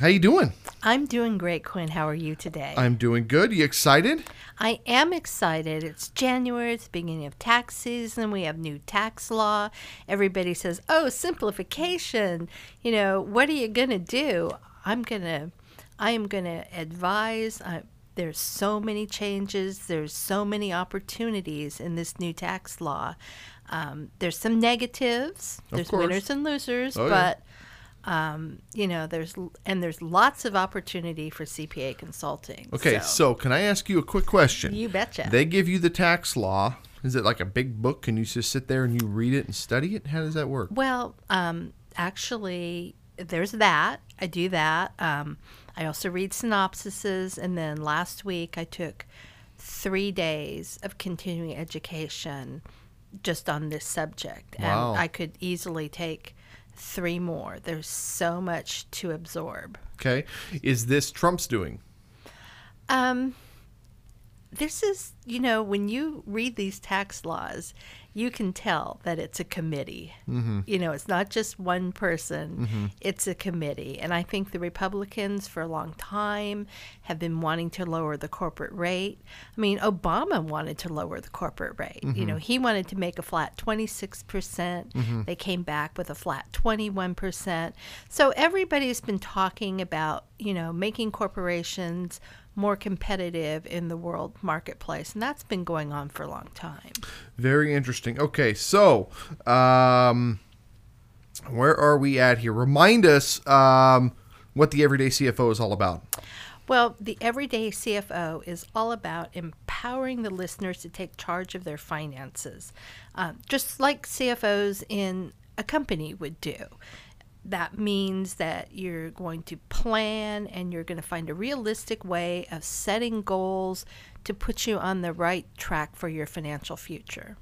How you doing? I'm doing great, Quinn. How are you today? I'm doing good. You excited? I am excited. It's January, it's the beginning of tax season. We have new tax law. Everybody says, "Oh, simplification." You know, what are you going to do? I'm going to I am going to advise I, there's so many changes, there's so many opportunities in this new tax law. Um, there's some negatives, there's winners and losers, Oh, yeah. Um, you know, there's and there's lots of opportunity for CPA consulting. Okay, so, can I ask you a quick question? you betcha. They give you the tax law. Is it like a big book? Can you just sit there and you read it and study it? How does that work? well, um, actually, there's that. I do that. Um, I also read synopsises, and then last week I took three days of continuing education just on this subject, Wow. and I could easily take three more. There's so much to absorb. Okay. Is this Trump's doing? Um, this is, you know, when you read these tax laws, you can tell that it's a committee. Mm-hmm. You know, it's not just one person, mm-hmm. it's a committee. And I think the Republicans, for a long time, have been wanting to lower the corporate rate. I mean, Obama wanted to lower the corporate rate. You mm-hmm. know, he wanted to make a flat 26%. percent mm-hmm. They came back with a flat 21%. So everybody's been talking about, you know, making corporations more competitive in the world marketplace. And that's been going on for a long time. Very interesting. Okay, so um, where are we at here? Remind us um, what the Everyday CFO is all about. Well, the Everyday CFO is all about empowering the listeners to take charge of their finances, uh, just like CFOs in a company would do. That means that you're going to plan and you're going to find a realistic way of setting goals to put you on the right track for your financial future.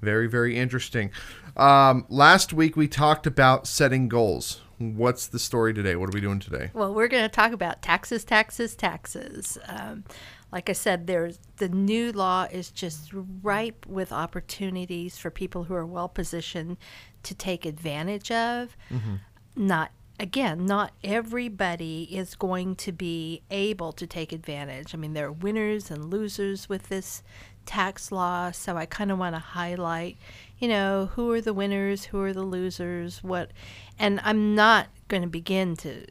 Very, very interesting. Um, last week we talked about setting goals. What's the story today? What are we doing today? Well, we're going to talk about taxes, taxes, taxes. Um, like I said, there's the new law is just ripe with opportunities for people who are well positioned to take advantage of. Mm-hmm. Not again, not everybody is going to be able to take advantage. I mean, there are winners and losers with this tax law, so I kind of want to highlight, you know, who are the winners, who are the losers, what and I'm not going to begin to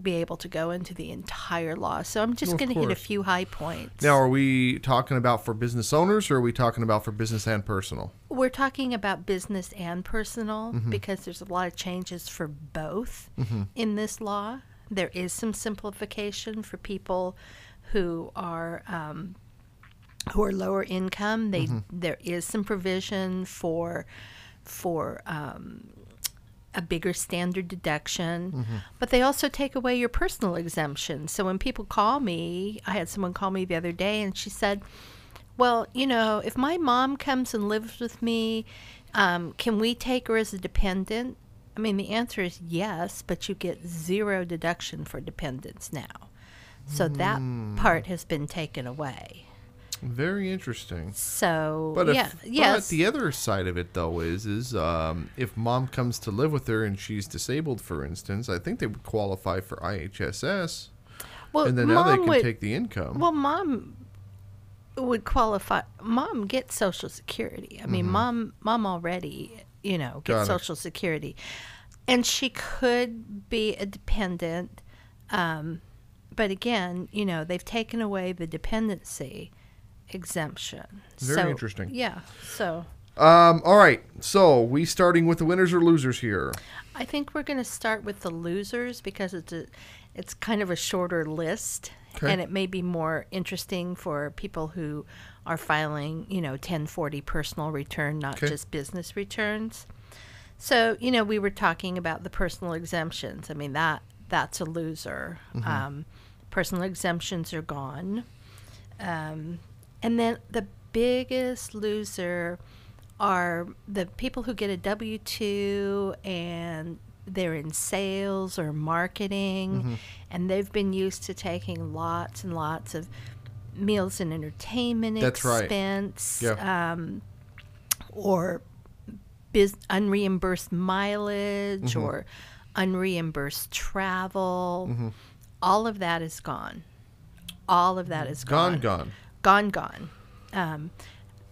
be able to go into the entire law. So I'm just Of going to hit a few high points. Now, are we talking about for business owners or are we talking about for business and personal? We're talking about business and personal because there's a lot of changes for both in this law. There is some simplification for people who are um, who are lower income. They there is some provision for for um, a bigger standard deduction, but they also take away your personal exemption. So when people call me, I had someone call me the other day and she said, Well, you know, if my mom comes and lives with me, um, can we take her as a dependent? I mean, the answer is yes, but you get zero deduction for dependents now. So that part has been taken away. Very interesting. So But if, yeah, but the other side of it though is is um, if mom comes to live with her and she's disabled, for instance, I think they would qualify for IHSS, well, and then now they can would, take the income. Well, mom would qualify. Mom gets Social Security. I mean, mom, mom already, you know, Mm-hmm. Gets. Social Security, and she could be a dependent. Um, but again, you know, they've taken away the dependency exemption. Very So, interesting. Yeah. So Um, all right, so we starting with the winners or losers here. I think we're going to start with the losers because it's a, it's kind of a shorter list, Okay. and it may be more interesting for people who are filing, you know, 1040 personal return, not Okay. just business returns. So, you know, we were talking about the personal exemptions. I mean, that that's a loser. Um, personal exemptions are gone. Um, and then the biggest loser are the people who get a W 2 and they're in sales or marketing mm-hmm. and they've been used to taking lots and lots of meals and entertainment That's right. expense Yeah. um, or biz- unreimbursed mileage mm-hmm. or unreimbursed travel. Mm-hmm. All of that is gone. All of that is Gone, gone. gone. Gone, gone. Um,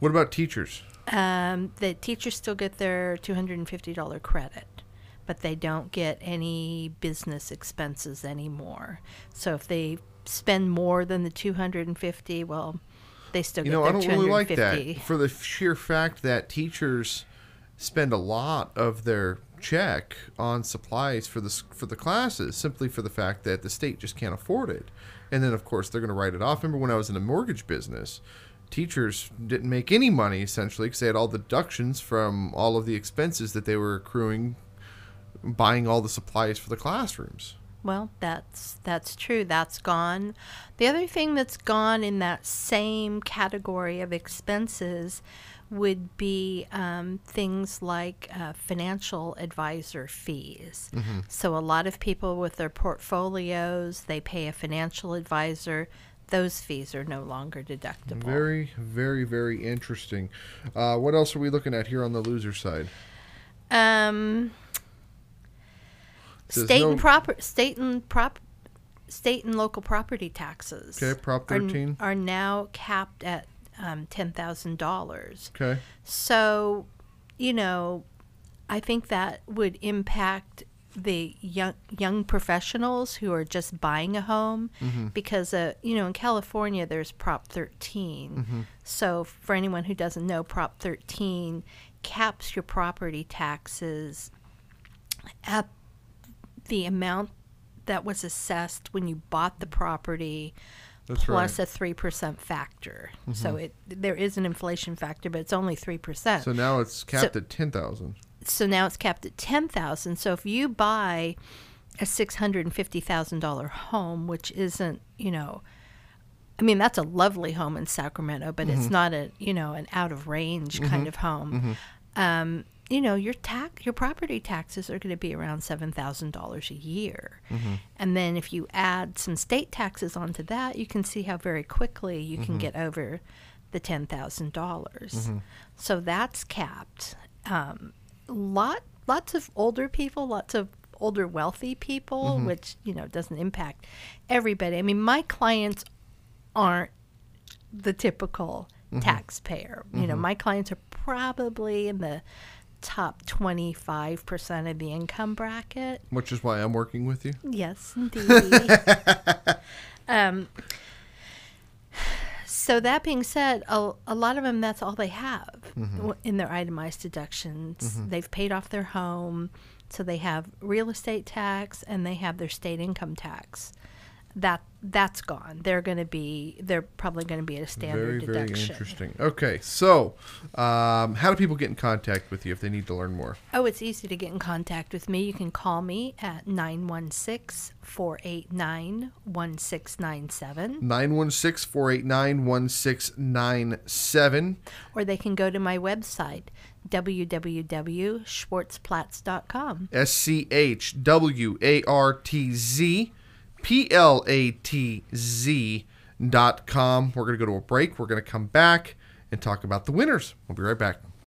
What about teachers? um, the teachers still get their $250 credit, but they don't get any business expenses anymore. So if they spend more than the 250, well, they still You get know, their I don't really like that for the sheer fact that teachers spend a lot of their check on supplies for the for the classes simply for the fact that the state just can't afford it. And then of course they're going to write it off. Remember when I was in the mortgage business, teachers didn't make any money essentially because they had all the deductions from all of the expenses that they were accruing buying all the supplies for the classrooms. Well, that's that's true. That's gone. The other thing that's gone in that same category of expenses would be um, things like uh, financial advisor fees. So a lot of people with their portfolios, they pay a financial advisor. Those fees are no longer deductible. Very, very, very interesting. Uh, what else are we looking at here on the loser side? Um, There's state no- and proper state and prop state and local property taxes. Okay, Prop are- 13. are, now capped at um, ten thousand dollars. Okay. So, you know, I think that would impact the young young professionals who are just buying a home because uh, you know in California there's Prop 13. So for anyone who doesn't know, Prop 13 caps your property taxes at the amount that was assessed when you bought the property That's plus right. a three percent factor. So mm-hmm. it there is an inflation factor, but it's only three percent. So now it's capped at ten thousand. So now it's capped at ten thousand. So if you buy a six hundred and fifty thousand dollar home, which isn't, you know, I mean that's a lovely home in Sacramento, but it's mm-hmm. not a you know an out of range kind mm-hmm. of home. Um, you know your tax your property taxes are going to be around seven thousand dollars a year, mm-hmm. and then if you add some state taxes onto that, you can see how very quickly you can mm-hmm. get over the ten thousand dollars. Mm-hmm. So that's capped. Um, lot lots of older people, lots of older wealthy people, which you know doesn't impact everybody. I mean, my clients aren't the typical taxpayer. You know, my clients are probably in the top 25% of the income bracket. Which is why I'm working with you. Yes, indeed. um, so that being said, a, a lot of them that's all they have w- in their itemized deductions. They've paid off their home, so they have real estate tax and they have their state income tax. That that's gone. They're going to be. They're probably going to be at a standard Very, very interesting. Okay, so um, how do people get in contact with you if they need to learn more? Oh, it's easy to get in contact with me. You can call me at 916 489 1697. 916 489 1697. or they can go to my website www.schwartzplatz.com. S C H W A R T Z P L A T Z dot com. We're going to go to a break. We're going to come back and talk about the winners. We'll be right back.